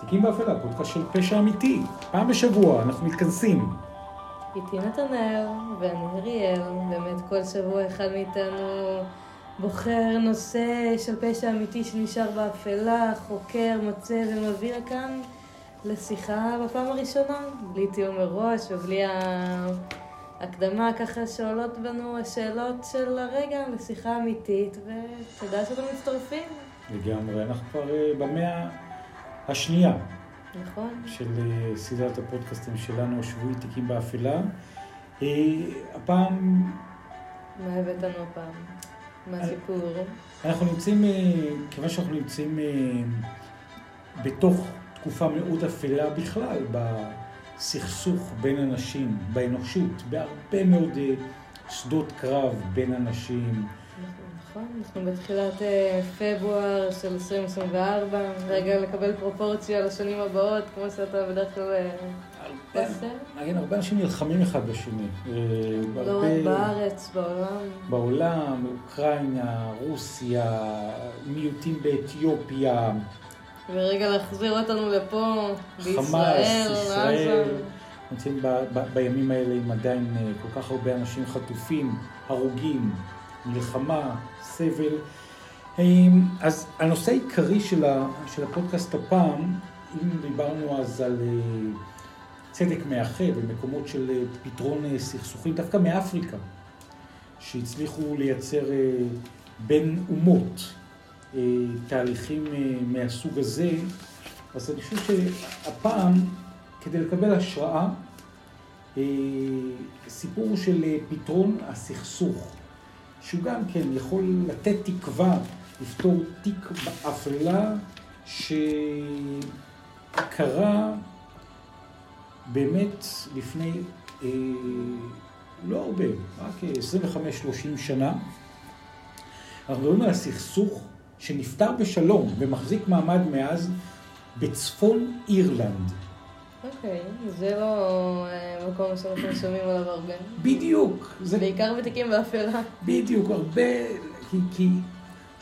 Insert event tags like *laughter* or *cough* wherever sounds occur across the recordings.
תיקים באפלה, פודקאסט של פשע אמיתי. פעם בשבוע אנחנו מתכנסים. איתי נתנאל ואני אריאל, באמת כל שבוע אחד מאיתנו בוחר נושא של פשע אמיתי שנשאר באפלה, חוקר, מוצא ומביא לכאן לשיחה בפעם הראשונה, בלי תיאום מראש ובלי ההקדמה ככה שעולות בנו השאלות של הרגע לשיחה אמיתית, ותודה שאתם מצטרפים. לגמרי, אנחנו כבר אה, במאה השנייה נכון. של אה, סדרת הפודקאסטים שלנו, שבועי תיקים באפלה. אה, הפעם מה הבאת לנו הפעם? מה הסיפור? אנחנו נמצאים, אה, כיוון שאנחנו נמצאים אה, בתוך תקופה מאוד אפלה בכלל, בסכסוך בין אנשים, באנושות, בהרבה מאוד אה, שדות קרב בין אנשים. נכון, אנחנו בתחילת אה, פברואר של 2024, רגע לקבל פרופורציה לשנים הבאות, כמו שאתה בדרך כלל אה, עושה. כן, הרבה אנשים נלחמים אחד בשני. אה, לא רק בארץ, בעולם. בעולם, אוקראינה, רוסיה, מיעוטים באתיופיה, ורגע להחזיר אותנו לפה, בישראל, חמאס, ישראל. נמצאים בימים האלה עם עדיין כל כך הרבה אנשים חטופים, הרוגים, מלחמה, סבל. אז הנושא העיקרי של, הפודקאסט הפעם, אם דיברנו אז על אה, צדק מאחד ומקומות של אה, פתרון אה, סכסוכים, דווקא מאפריקה, שהצליחו לייצר בין אומות תהליכים מהסוג הזה, אז אני חושב שהפעם, כדי לקבל השראה, אה, סיפור של פתרון הסכסוך, שהוא גם כן יכול לתת תקווה לפתור תיק באפלה שקרה באמת לפני אה, לא הרבה, רק 25-30 שנה. אנחנו מדברים על הסכסוך שנפתר בשלום ומחזיק מעמד מאז בצפון אירלנד. אוקיי, זה לא אה, מקום שאנחנו שומעים עליו הרבה. בדיוק, זה בעיקר בתיקים באפלה. בדיוק, הרבה, כי, כי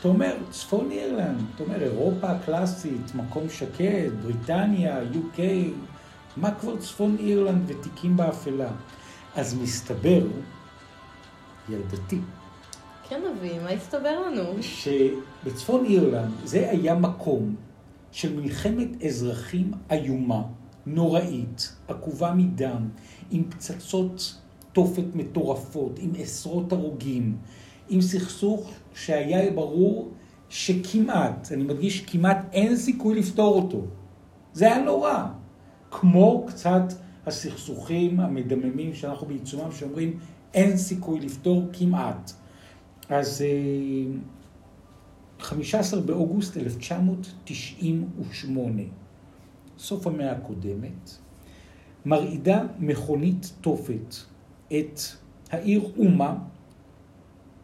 אתה אומר צפון אירלנד, אתה אומר אירופה הקלאסית, מקום שקט, בריטניה, UK, מה כבר צפון אירלנד ותיקים באפלה? אז מסתבר, ילדתי, כן, אבי, מה הסתבר לנו? שבצפון אירלנד זה היה מקום של מלחמת אזרחים איומה, נוראית, עקובה מדם, עם פצצות תופת מטורפות, עם עשרות הרוגים, עם סכסוך שהיה ברור שכמעט, אני מדגיש, כמעט אין סיכוי לפתור אותו. זה היה נורא. כמו קצת הסכסוכים המדממים שאנחנו בעיצומם, שאומרים אין סיכוי לפתור כמעט. אז אה, 15 באוגוסט 1998, סוף המאה הקודמת, מרעידה מכונית תופת את העיר אומה,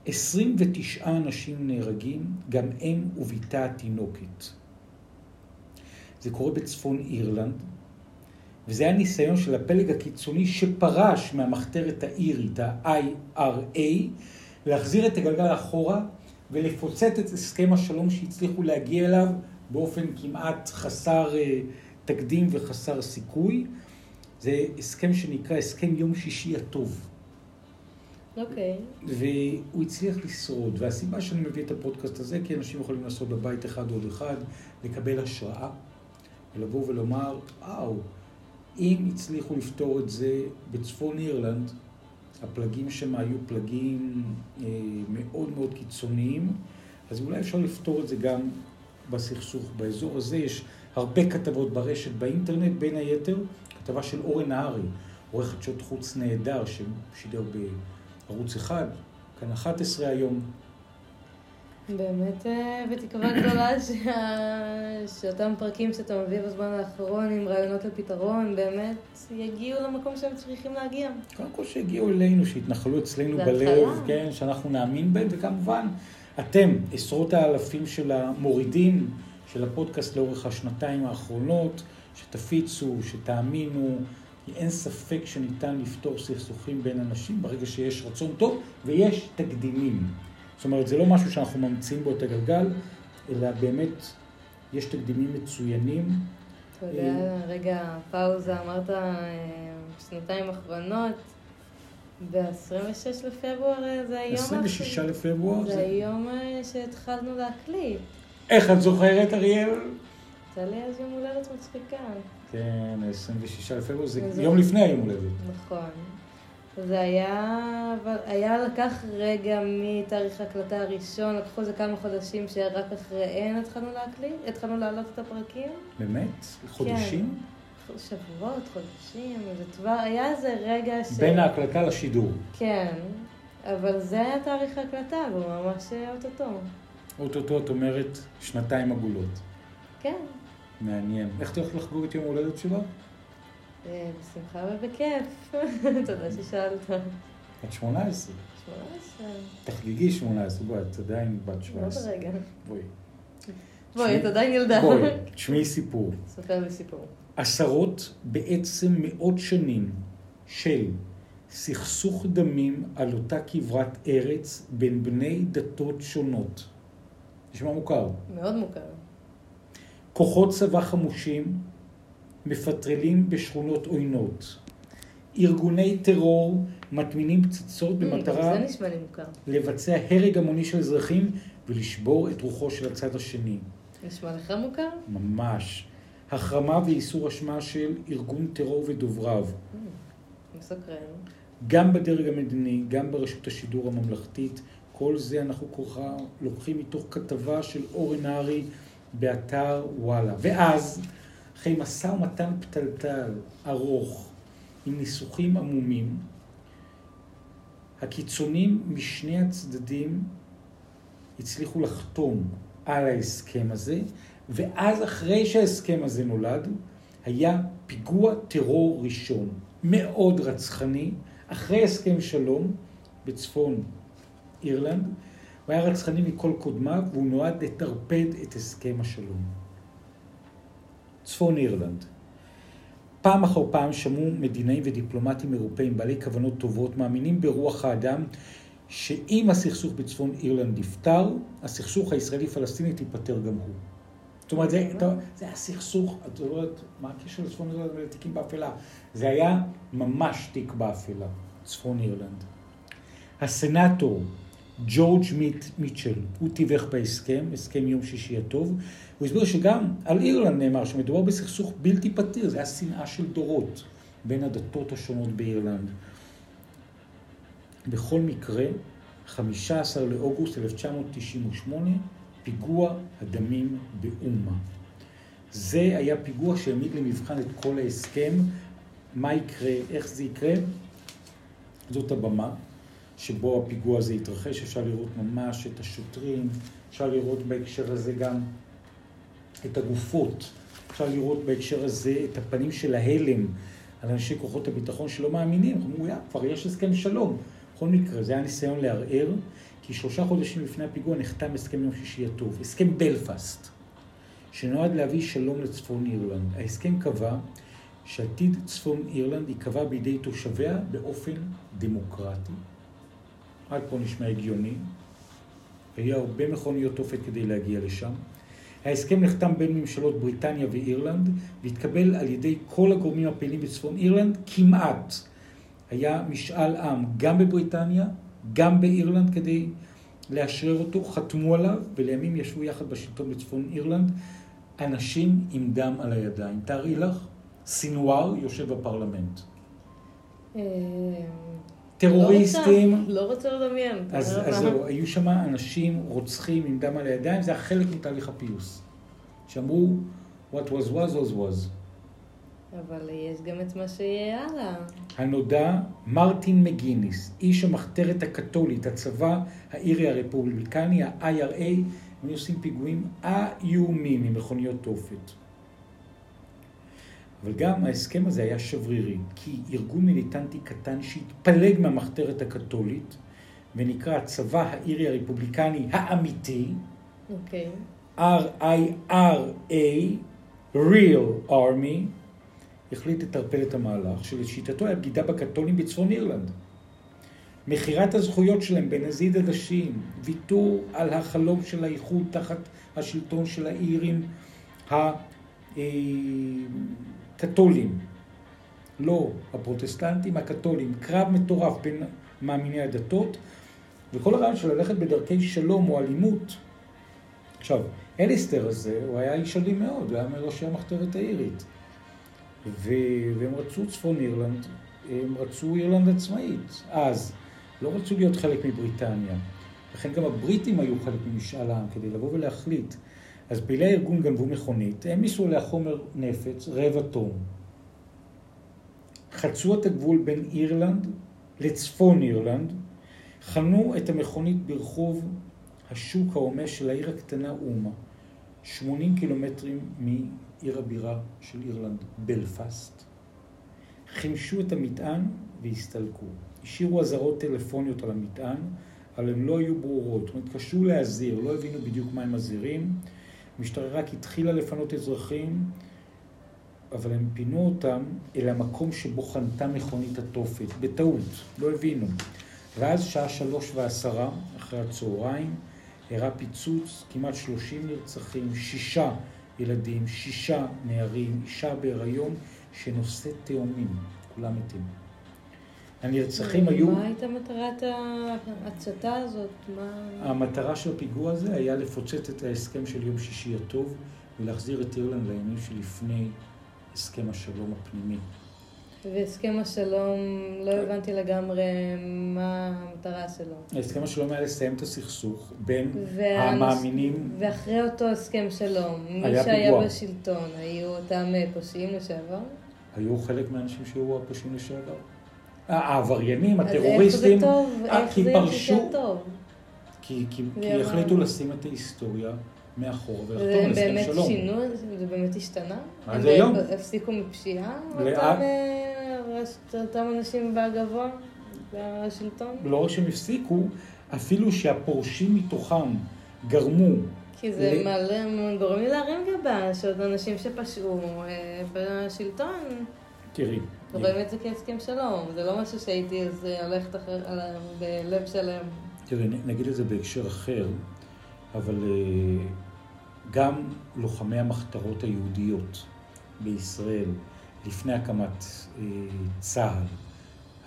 29 אנשים נהרגים, גם אם ובתה התינוקת. זה קורה בצפון אירלנד, וזה היה ניסיון של הפלג הקיצוני שפרש מהמחתרת האירית, ה-IRA, להחזיר את הגלגל אחורה ולפוצץ את הסכם השלום שהצליחו להגיע אליו באופן כמעט חסר אה, תקדים וחסר סיכוי. זה הסכם שנקרא הסכם יום שישי הטוב. אוקיי. והוא הצליח לשרוד, והסיבה שאני מביא את הפודקאסט הזה, כי אנשים יכולים לעשות בבית אחד עוד אחד, לקבל השראה, ולבוא ולומר, וואו, אם הצליחו לפתור את זה בצפון אירלנד, הפלגים שם היו פלגים אה, מאוד מאוד קיצוניים, אז אולי אפשר לפתור את זה גם בסכסוך. באזור הזה יש הרבה כתבות ברשת, באינטרנט, בין היתר, כתבה של אורן נהרי, עורך חדשות חוץ נהדר, ששידר בערוץ אחד, כאן 11 היום. באמת אה, בתקווה גדולה שה... שאותם פרקים שאתה מביא בזמן האחרון עם רעיונות לפתרון, באמת יגיעו למקום שהם צריכים להגיע. קודם כל שהגיעו אלינו, שהתנחלו אצלנו בלב. כן, שאנחנו נאמין בהם, וכמובן, אתם, עשרות האלפים של המורידים של הפודקאסט לאורך השנתיים האחרונות, שתפיצו, שתאמינו, כי אין ספק שניתן לפתור סכסוכים בין אנשים ברגע שיש רצון טוב ויש תקדימים. זאת אומרת, זה לא משהו שאנחנו ממציאים בו את הגלגל, אלא באמת יש תקדימים מצוינים. אתה יודע, רגע, פאוזה, אמרת אה, שנתיים אחרונות, ב-26 לפברואר אה, זה היום... 26 לפברואר? זה היום אה, שהתחלנו להקליט. איך את זוכרת, אריאל? הייתה לי אז יום הולדת מצחיקה. כן, 26 לפברואר, זה יום לפני היום הולדת. נכון. זה היה, אבל היה לקח רגע מתאריך ההקלטה הראשון, לקחו איזה כמה חודשים שרק אחריהן התחלנו להקליט, התחלנו להעלות את הפרקים. באמת? חודשים? שבועות, חודשים, זה כבר, היה איזה רגע ש... בין ההקלטה לשידור. כן, אבל זה היה תאריך ההקלטה, והוא ממש אוטוטו. אוטוטו את אומרת שנתיים עגולות. כן, מעניין. איך את הולכת לחגוג את יום ההולדת שלך? אה, בשמחה ובכיף. *laughs* תודה ששאלת. בת 18. 18, תחגגי 18, בואי, את עדיין בת עוד 17. רגע. בואי. בואי, את עדיין ילדה. בואי, תשמעי סיפור. ספר לי סיפור. עשרות, בעצם מאות שנים של סכסוך דמים על אותה כברת ארץ בין בני דתות שונות. נשמע מוכר. מאוד מוכר. כוחות צבא חמושים מפטרלים בשכונות עוינות. ארגוני טרור מטמינים פצצות במטרה Mm, מוכר. לבצע הרג המוני של אזרחים ולשבור את רוחו של הצד השני. נשמע לך מוכר? ממש. החרמה ואיסור אשמה של ארגון טרור ודובריו. מסקרן. גם בדרג המדיני, גם ברשות השידור הממלכתית, כל זה אנחנו כוחה לוקחים מתוך כתבה של אורן נהרי באתר וואלה. ואז, אחרי משא ומתן פתלתל ארוך, עם ניסוחים עמומים, הקיצונים משני הצדדים הצליחו לחתום על ההסכם הזה, ואז אחרי שההסכם הזה נולד, היה פיגוע טרור ראשון, מאוד רצחני, אחרי הסכם שלום בצפון אירלנד. הוא היה רצחני מכל קודמיו, והוא נועד לטרפד את הסכם השלום. צפון אירלנד. פעם אחר פעם שמעו מדינאים ודיפלומטים אירופאים בעלי כוונות טובות, מאמינים ברוח האדם, שאם הסכסוך בצפון אירלנד נפתר, הסכסוך הישראלי-פלסטיני ייפתר גם הוא. זאת אומרת, זה, אתה- זה היה סכסוך, את יודעת, מה הקשר לצפון אירלנד ולתיקים באפלה? זה היה ממש תיק באפלה, צפון אירלנד. הסנאטור ג'ורג' מיט, מיטשל, הוא תיווך בהסכם, הסכם יום שישי הטוב. הוא הסביר שגם על אירלנד נאמר שמדובר בסכסוך בלתי פתיר, זה היה שנאה של דורות בין הדתות השונות באירלנד. בכל מקרה, 15 לאוגוסט 1998, פיגוע הדמים באומה. זה היה פיגוע שהעמיד למבחן את כל ההסכם, מה יקרה, איך זה יקרה. זאת הבמה שבו הפיגוע הזה התרחש, אפשר לראות ממש את השוטרים, אפשר לראות בהקשר הזה גם את הגופות, אפשר לראות בהקשר הזה את הפנים של ההלם על אנשי כוחות הביטחון שלא מאמינים, אמרו, יא, כבר יש הסכם שלום. בכל מקרה, זה היה ניסיון לערער, כי שלושה חודשים לפני הפיגוע נחתם הסכם יום שישי הטוב, הסכם בלפאסט, שנועד להביא שלום לצפון אירלנד. ההסכם קבע שעתיד צפון אירלנד ייקבע בידי תושביה באופן דמוקרטי. עד פה נשמע הגיוני. היו הרבה מכוניות תופת כדי להגיע לשם. ההסכם נחתם בין ממשלות בריטניה ואירלנד והתקבל על ידי כל הגורמים הפעילים בצפון אירלנד כמעט. היה משאל עם גם בבריטניה, גם באירלנד כדי לאשרר אותו, חתמו עליו ולימים ישבו יחד בשלטון בצפון אירלנד אנשים עם דם על הידיים. תארי לך, סינואר יושב בפרלמנט. טרוריסטים, לא רוצה- לא לדמיין. אז? זהו, היו שם אנשים רוצחים עם דם על הידיים, זה היה חלק מתהליך הפיוס. שאמרו, what was was was was. אבל יש גם את מה שיהיה הלאה. הנודע מרטין מגיניס, איש המחתרת הקתולית, הצבא האירי הרפובליקני, ה-IRA, הם עושים פיגועים איומים עם מכוניות תופת. אבל גם ההסכם הזה היה שברירי, כי ארגון מיליטנטי קטן שהתפלג מהמחתרת הקתולית, ונקרא הצבא האירי הרפובליקני האמיתי, אוקיי. RIRA, Real Army, החליט לטרפד את המהלך, שלשיטתו היה בגידה בקתולים בצפון אירלנד. מכירת הזכויות שלהם בנזיד עדשים, ויתור על החלום של האיחוד תחת השלטון של האירים אה, קתולים. לא הפרוטסטנטים, הקתולים. קרב מטורף בין מאמיני הדתות, וכל הרעיון של ללכת בדרכי שלום או אלימות. עכשיו, אליסטר הזה, הוא היה איש אלים מאוד, הוא היה מראשי המחתרת האירית. ו... והם רצו צפון אירלנד, הם רצו אירלנד עצמאית. אז, לא רצו להיות חלק מבריטניה. לכן גם הבריטים היו חלק ממשאל העם, כדי לבוא ולהחליט. אז פעילי הארגון גנבו מכונית, העמיסו עליה חומר נפץ, רבע טון. חצו את הגבול בין אירלנד לצפון אירלנד, חנו את המכונית ברחוב השוק ההומה של העיר הקטנה אומה, 80 קילומטרים מעיר הבירה של אירלנד, בלפאסט. חימשו את המטען והסתלקו. השאירו אזהרות טלפוניות על המטען, אבל הן לא היו ברורות. זאת אומרת, התקשו להזהיר, לא הבינו בדיוק מה הם מזהירים. המשטרה רק התחילה לפנות אזרחים, אבל הם פינו אותם אל המקום שבו חנתה מכונית התופת, בטעות, לא הבינו. ואז שעה שלוש ועשרה, אחרי הצהריים, אירע פיצוץ, כמעט שלושים נרצחים, שישה ילדים, שישה נערים, אישה בהיריון שנושאת תאומים, כולם מתים. הנרצחים היו... מה הייתה מטרת ההצתה הזאת? מה... המטרה של הפיגוע הזה היה לפוצץ את ההסכם של יום שישי הטוב ולהחזיר את אירלנד לימים שלפני הסכם השלום הפנימי. והסכם השלום, לא הבנתי לגמרי מה המטרה שלו. הסכם השלום היה לסיים את הסכסוך בין המאמינים... ואחרי אותו הסכם שלום, מי שהיה פיגוע. בשלטון, היו אותם פושעים לשעבר? היו חלק מהאנשים שהיו הפושעים לשעבר. העבריינים, הטרוריסטים... אז איך זה טוב? איך זה יותר טוב? כי, כי, כי החליטו לשים את ההיסטוריה מאחור ולחתום על הסכם שלום. והם באמת שינו? זה באמת השתנה? עד היום. הם הפסיקו מפשיעה? לאט... אותם אנשים בגבוה, בשלטון? לא רק שהם הפסיקו, אפילו שהפורשים מתוכם גרמו כי זה ל... מעלה, גורם לי להרים גבה, שעוד אנשים שפשעו אה, בשלטון. תראי. רואים את זה כהסכם שלום, זה לא משהו שהייתי אז הולכת אחר, בלב שלם. תראי, נגיד את זה בהקשר אחר, אבל אה, גם לוחמי המחתרות היהודיות בישראל, לפני הקמת אה, צה"ל,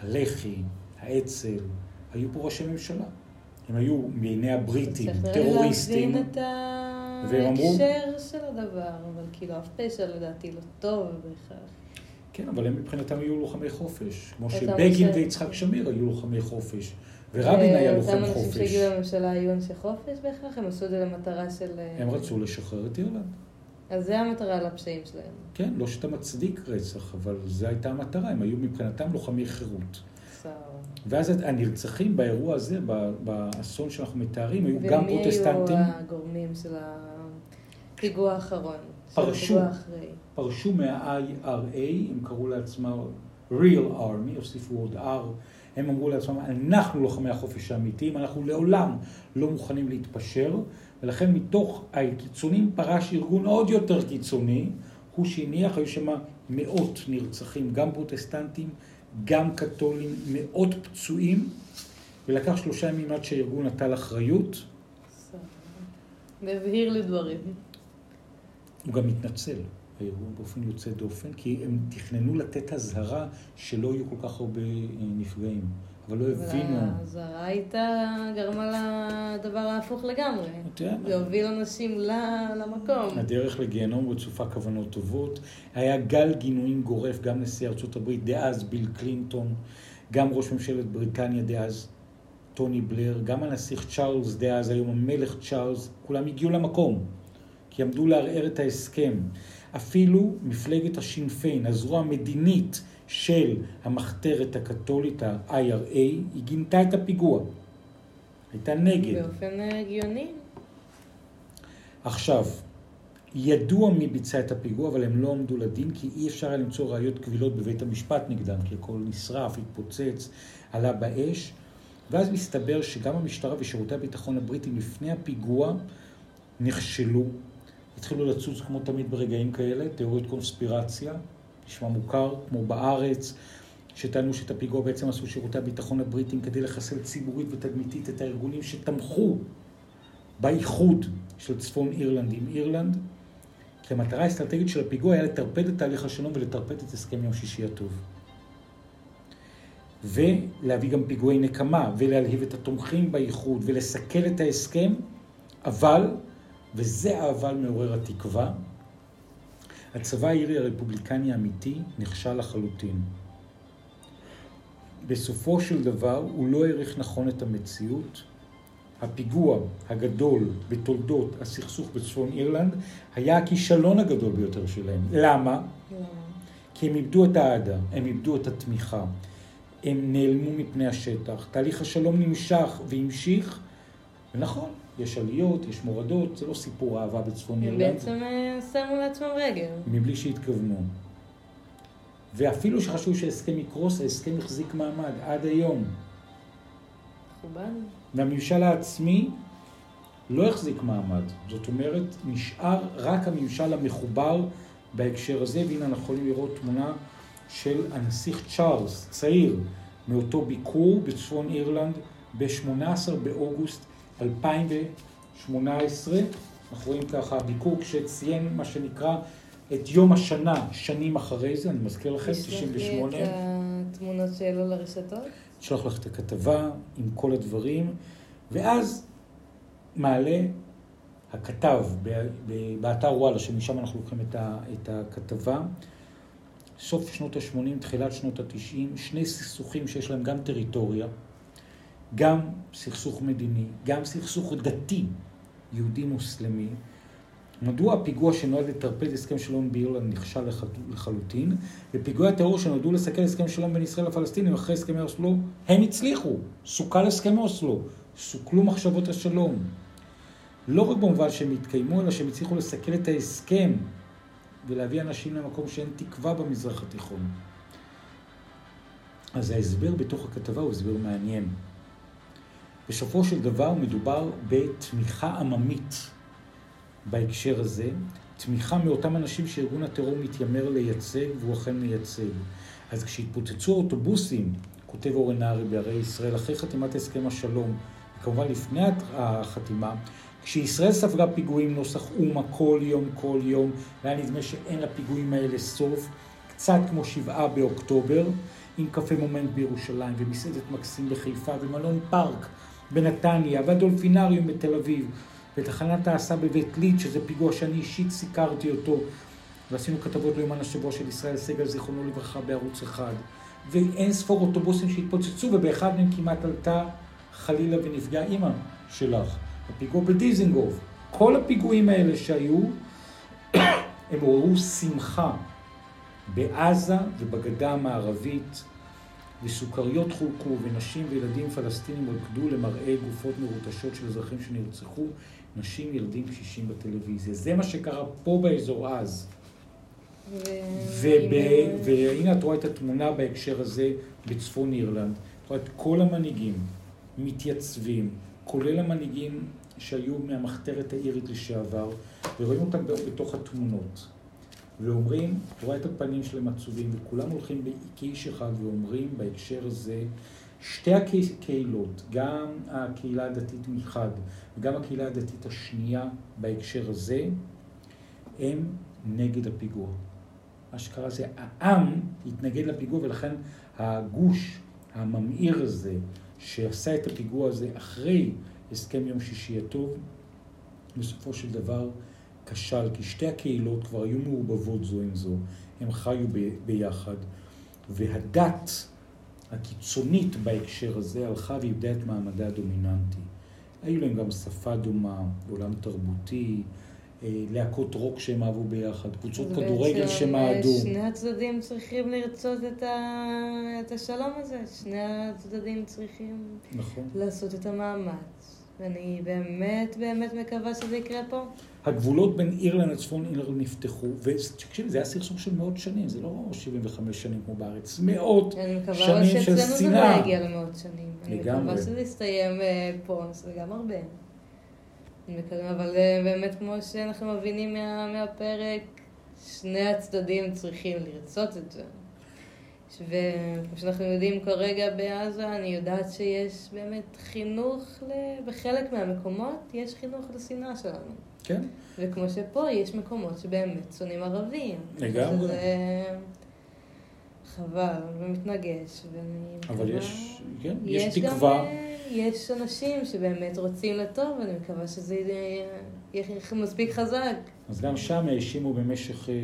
הלח"י, האצ"ל, היו פה ראשי ממשלה. הם היו מעיני הבריטים, טרוריסטים. צריך להבין את ההקשר של הדבר, אבל כאילו אף פשע לדעתי לא טוב בכלל. כן, אבל הם מבחינתם היו לוחמי חופש. כמו שבגין ויצחק שמיר היו לוחמי חופש. ורבין היה לוחם חופש. אותם אנשים שהגיעו לממשלה היו אנשי חופש בהכרח? הם עשו את זה למטרה של... אה, הם רצו לשחרר את אירלנד. אז זה המטרה לפשעים שלהם. כן, לא שאתה מצדיק רצח, אבל זו הייתה המטרה, הם היו מבחינתם לוחמי חירות. ואז הנרצחים באירוע הזה, באסון שאנחנו מתארים, היו גם פרוטסטנטים. ומי היו הגורמים של הפיגוע האחרון? פרשו, פרשו מה-IRA, הם קראו לעצמם real army, הוסיפו עוד R, הם אמרו לעצמם, אנחנו לוחמי החופש האמיתיים, אנחנו לעולם לא מוכנים להתפשר, ולכן מתוך הקיצונים פרש ארגון עוד יותר קיצוני, הוא שהניח, היו שם מאות נרצחים, גם פרוטסטנטים, גם קתולים, מאות פצועים, ולקח שלושה ימים עד שהארגון נטל אחריות. והבהיר לדברים. הוא גם התנצל, הארגון באופן יוצא דופן, כי הם תכננו לתת אזהרה שלא יהיו כל כך הרבה אה, נפגעים. אבל לא הבינו. והאזהרה הייתה, גרמה לדבר ההפוך לגמרי. זה הוביל אנשים למקום. הדרך לגיהנום רצופה כוונות טובות. היה גל גינויים גורף, גם נשיא ארצות הברית דאז, ביל קלינטון, גם ראש ממשלת בריטניה דאז, טוני בלר, גם הנסיך צ'ארלס דאז, היום המלך צ'ארלס, כולם הגיעו למקום, כי עמדו לערער את ההסכם. אפילו מפלגת השינפיין, הזרוע המדינית של המחתרת הקתולית, ה-IRA, היא גינתה את הפיגוע. הייתה נגד. באופן הגיוני. עכשיו, ידוע מי ביצע את הפיגוע, אבל הם לא עמדו לדין, כי אי אפשר היה למצוא ראיות קבילות בבית המשפט נגדם, כי הכל נשרף, התפוצץ, עלה באש. ואז מסתבר שגם המשטרה ושירותי הביטחון הבריטים לפני הפיגוע נכשלו, התחילו לצוץ כמו תמיד ברגעים כאלה, תיאוריות קונספירציה, נשמע מוכר, כמו בארץ, שטענו שאת הפיגוע בעצם עשו שירותי הביטחון הבריטים כדי לחסל ציבורית ותדמיתית את הארגונים שתמכו באיחוד של צפון אירלנד עם אירלנד. כי המטרה האסטרטגית של הפיגוע היה לטרפד את תהליך השלום ולטרפד את הסכם יום שישי הטוב. ולהביא גם פיגועי נקמה, ולהלהיב את התומכים באיחוד, ולסכל את ההסכם, אבל, וזה האבל מעורר התקווה, הצבא האירי הרפובליקני האמיתי נכשל לחלוטין. בסופו של דבר הוא לא העריך נכון את המציאות. הפיגוע הגדול בתולדות הסכסוך בצפון אירלנד היה הכישלון הגדול ביותר שלהם. למה? כי הם איבדו את האהדה, הם איבדו את התמיכה, הם נעלמו מפני השטח. תהליך השלום נמשך והמשיך, ונכון, יש עליות, יש מורדות, זה לא סיפור אהבה בצפון אירלנד. הם בעצם אה, שמו לעצמם רגל. מבלי שהתכוונו. ואפילו שחשבו שההסכם יקרוס, ההסכם החזיק מעמד עד היום. מכובד. והממשל העצמי לא החזיק מעמד. זאת אומרת, נשאר רק הממשל המחובר בהקשר הזה, והנה אנחנו יכולים לראות תמונה של הנסיך צ'ארלס, צעיר, מאותו ביקור בצפון אירלנד ב-18 באוגוסט 2018. אנחנו רואים ככה ביקור כשציין מה שנקרא את יום השנה, שנים אחרי זה, אני מזכיר לכם, 98. תשלח לי את התמונות שהעלו לרשתות. אשלח לך את הכתבה עם כל הדברים, ואז מעלה הכתב באתר וואלה, שמשם אנחנו לוקחים את הכתבה, סוף שנות ה-80, תחילת שנות ה-90, שני סכסוכים שיש להם גם טריטוריה, גם סכסוך מדיני, גם סכסוך דתי, יהודי-מוסלמי. מדוע הפיגוע שנועד לטרפד הסכם שלום באירלנד נכשל לחלוטין, ופיגועי הטרור שנועדו לסכל הסכם שלום בין ישראל לפלסטינים אחרי הסכמי אוסלו, הם הצליחו, סוכל הסכם אוסלו, סוכלו מחשבות השלום. לא רק במובן שהם התקיימו, אלא שהם הצליחו לסכל את ההסכם ולהביא אנשים למקום שאין תקווה במזרח התיכון. אז ההסבר בתוך הכתבה הוא הסבר מעניין. בסופו של דבר מדובר בתמיכה עממית בהקשר הזה, תמיכה מאותם אנשים שארגון הטרור מתיימר לייצג, והוא אכן מייצג. אז כשהתפוצצו האוטובוסים, כותב אורן נהרי בערי ישראל, אחרי חתימת הסכם השלום, וכמובן לפני החתימה, כשישראל ספגה פיגועים נוסח אומה כל יום, כל יום, והיה נדמה שאין לפיגועים האלה סוף, קצת כמו שבעה באוקטובר, עם קפה מומנט בירושלים, ומסעדת מקסים בחיפה, ומלון פארק בנתניה, והדולפינריום בתל אביב, ותחנת ההסעה בבית ליד, שזה פיגוע שאני אישית סיקרתי אותו, ועשינו כתבות ביומן השבוע של ישראל סגל, זיכרונו לברכה, בערוץ אחד. ואין ספור אוטובוסים שהתפוצצו, ובאחד מהם כמעט עלתה חלילה ונפגעה אימא שלך. הפיגוע בדיזינגוף. כל הפיגועים האלה שהיו, *coughs* הם עוררו שמחה בעזה ובגדה המערבית, וסוכריות חולקו, ונשים וילדים פלסטינים רקדו למראה גופות מרוטשות של אזרחים שנרצחו, נשים, ילדים, קשישים בטלוויזיה. זה מה שקרה פה באזור אז. והנה את רואה את התמונה בהקשר הזה בצפון אירלנד. את רואה את כל המנהיגים מתייצבים, כולל המנהיגים שהיו מהמחתרת האירית לשעבר, ורואים אותם בתוך התמונות. ואומרים, רואה את הפנים שלהם עצובים, וכולם הולכים כאיש אחד ואומרים בהקשר הזה, שתי הקהילות, גם הקהילה הדתית מחד וגם הקהילה הדתית השנייה בהקשר הזה, הם נגד הפיגוע. מה שקרה זה, העם התנגד לפיגוע ולכן הגוש הממאיר הזה, שעשה את הפיגוע הזה אחרי הסכם יום שישי הטוב, בסופו של דבר כשל, כי שתי הקהילות כבר היו מעורבבות זו עם זו, הם חיו ב, ביחד, והדת הקיצונית בהקשר הזה הלכה ואיבדה את מעמדה הדומיננטי. היו להם גם שפה דומה, עולם תרבותי, אה, להקות רוק שהם אהבו ביחד, קבוצות כדורגל שהם אהדו. שני הצדדים צריכים לרצות את, ה... את השלום הזה, שני הצדדים צריכים נכון. לעשות את המאמץ. ואני באמת באמת מקווה שזה יקרה פה. הגבולות בין אירלנד לצפון אירלנד נפתחו, ותקשיבי, זה היה סכסוך של מאות שנים, זה לא 75 שנים כמו בארץ, מאות שנים של שנאה. אני מקווה שאצלנו זה לא יגיע למאות שנים. לגמרי. אני מקווה שזה יסתיים אה, פה, זה גם הרבה. מקווה, אבל אה, באמת, כמו שאנחנו מבינים מה, מהפרק, שני הצדדים צריכים לרצות את זה. וכמו שאנחנו יודעים כרגע בעזה, אני יודעת שיש באמת חינוך, בחלק מהמקומות יש חינוך לשנאה שלנו. כן. וכמו שפה, יש מקומות שבאמת שונאים ערבים. לגמרי. שזה חבל ומתנגש, ואני אבל מקווה- יש, כן, יש יש גם, תקווה. אה, יש אנשים שבאמת רוצים לטוב, ואני מקווה שזה יהיה יהיה מספיק חזק. אז גם שם האשימו במשך אה, אה,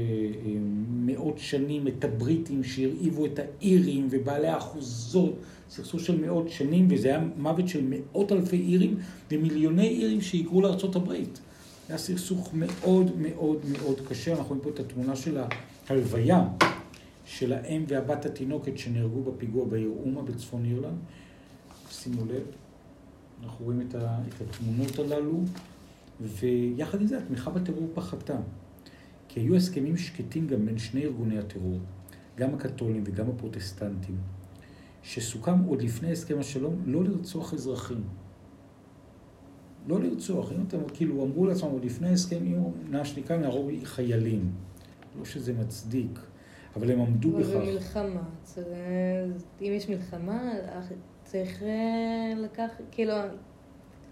מאות שנים את הבריטים שהרעיבו את האירים ובעלי האחוזות, סכסוך של מאות שנים, וזה היה מוות של מאות אלפי אירים ומיליוני אירים שהיגרו לארצות הברית. היה סכסוך מאוד מאוד מאוד קשה, אנחנו רואים פה את התמונה של ההלוויה של האם והבת התינוקת שנהרגו בפיגוע בעיר אומה בצפון אירלנד. שימו לב, אנחנו רואים את התמונות הללו. ויחד עם זה התמיכה בטרור פחתה. כי היו הסכמים שקטים גם בין שני ארגוני הטרור, גם הקתולים וגם הפרוטסטנטים, שסוכם עוד לפני הסכם השלום לא לרצוח אזרחים. לא לרצוח, אם אתם כאילו אמרו לעצמם עוד לפני ההסכם, אם מה שנקרא נהרוג חיילים. לא שזה מצדיק, אבל הם עמדו אבל בכך. במלחמה, זה- אם יש מלחמה, צריך אה, לקח, כאילו,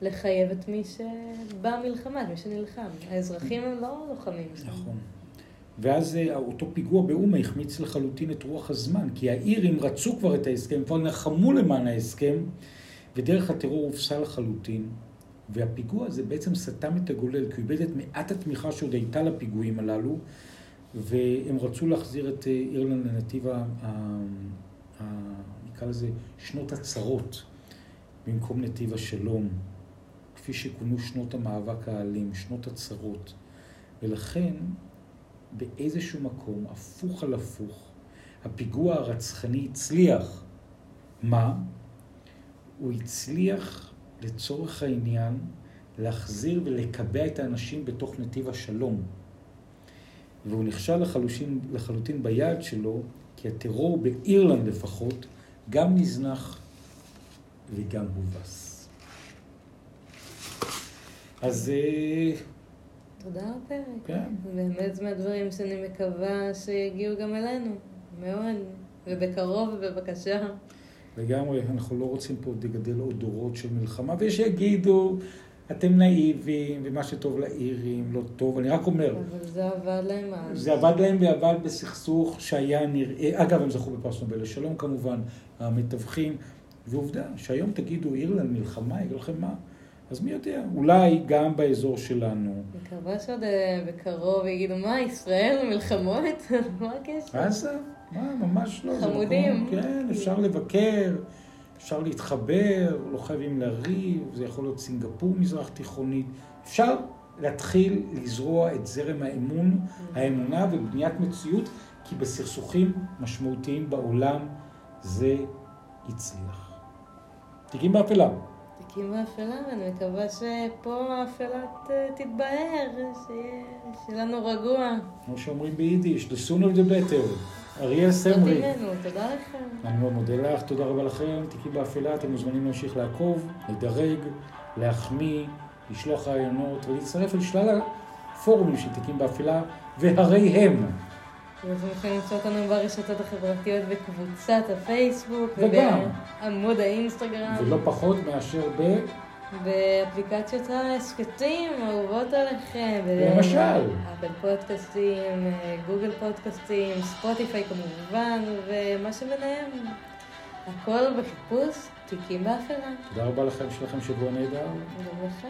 לחייב את מי שבמלחמה, את מי שנלחם. האזרחים הם לא לוחמים. נכון. ואז אה, אותו פיגוע באומה החמיץ לחלוטין את רוח הזמן, כי האירים רצו כבר את ההסכם, כבר נלחמו למען ההסכם, ודרך הטרור הופסה לחלוטין. והפיגוע הזה בעצם סתם את הגולל, כי הוא איבד את מעט התמיכה שעוד הייתה לפיגועים הללו, והם רצו להחזיר את אה, אירלנד לנתיב, ה- ה- ה- נקרא לזה, שנות הצרות, במקום נתיב השלום, כפי שכונו שנות המאבק האלים, שנות הצרות. ולכן, באיזשהו מקום, הפוך על הפוך, הפיגוע הרצחני הצליח. מה? הוא הצליח, לצורך העניין, להחזיר ולקבע את האנשים בתוך נתיב השלום. והוא נכשל לחלוטין, לחלוטין ביעד שלו, כי הטרור באירלנד לפחות, גם נזנח וגם הובס. אז אה, תודה על הפרק. כן. באמת מהדברים שאני מקווה שיגיעו גם אלינו. מאוד. ובקרוב, ובבקשה. לגמרי, אנחנו לא רוצים פה לגדל עוד דורות של מלחמה, ויש שיגידו, אתם נאיבים, ומה שטוב לאירים לא טוב. אני רק אומר, אבל זה עבד להם אז. זה עבד להם ועבד בסכסוך שהיה נראה, אגב, הם זכו בפרס נובל לשלום כמובן, המתווכים, ועובדה, שהיום תגידו אירלנד מלחמה, יגידו לכם מה? אז מי יודע, אולי גם באזור שלנו. מקווה שעוד אה, בקרוב יגידו, מה, ישראל מלחמות? *laughs* מה הקשר? עזה? מה, ממש לא. חמודים. מקום, כן, אפשר לבקר, אפשר להתחבר, לא חייבים לריב, זה יכול להיות סינגפור מזרח תיכונית. אפשר להתחיל לזרוע את זרם האמון, האמונה ובניית מציאות, כי בסכסוכים משמעותיים בעולם זה הצליח. תיקים באפלה. תיקים באפלה, ואני מקווה שפה האפלה ת- תתבהר, שיהיה לנו רגוע. כמו שאומרים ביידיש, the sooner the better. אריאל סמרי. תודה לכם. אני מאוד מודה לך, תודה רבה לכם. תיקים באפלה, אתם מוזמנים להמשיך לעקוב, לדרג, להחמיא, לשלוח רעיונות ולהצטרף אל שלל הפורומים של תיקים באפלה, והרי הם. אתם יכולים למצוא אותנו ברשתות החברתיות בקבוצת הפייסבוק, וגם. ובעמוד האינסטגרם, ולא פחות מאשר ב... באפליקציות ההסכתים האהובות עליכם. למשל? אפל פודקאסטים, גוגל פודקאסטים, ספוטיפיי כמובן, ומה שביניהם. הכל בחיפוש תיקים באפלה. תודה רבה לכם, שיהיה לכם שבוע נהדר. גם לך.